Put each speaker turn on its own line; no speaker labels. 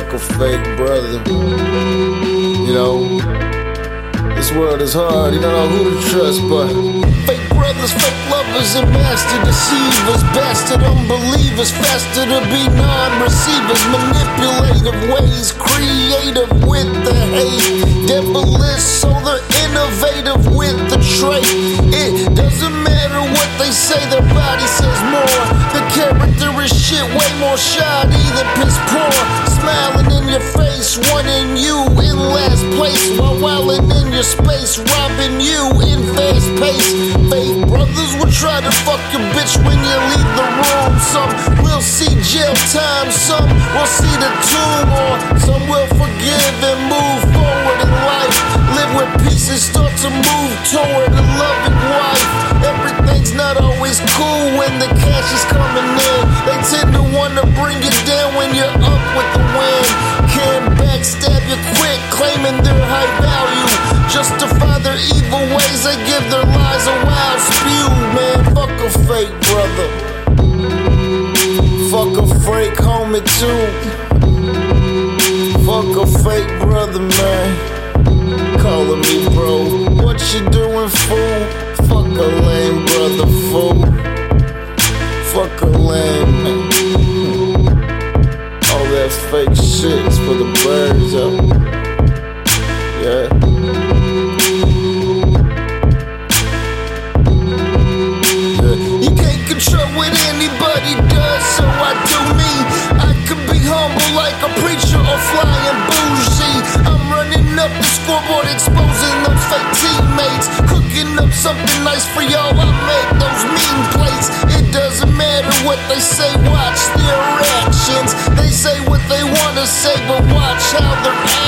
fake brother. You know, this world is hard, you don't know who to trust, but fake brothers, fake lovers, and master deceivers, bastard unbelievers, faster to be non-receivers, manipulative ways, creative with the hate, devilish, so they're innovative with the trait. It doesn't matter what they say, their body says more. The character is shit, way more shoddy than piss poor. Smiling in your face, wanting you in last place while wilding in your space, robbing you in fast pace. Fake brothers will try to fuck your bitch when you leave the room. Some will see jail time, some will see the tomb, or some will forgive and move forward in life. Live with peace and start to move toward a loving wife. Everything's not always cool when the cash is coming in. They tend to wanna bring you down when you're up a fake homie too. Fuck a fake brother, man calling me bro. What you doing, fool? Fuck a lame brother, fool. Fuck a lame man. All that fake shit's for the birds, preacher or flying bougie. I'm running up the scoreboard, exposing those fake teammates. Cooking up something nice for y'all, I make those mean plates. It doesn't matter what they say, watch their actions. They say what they wanna say, but watch how their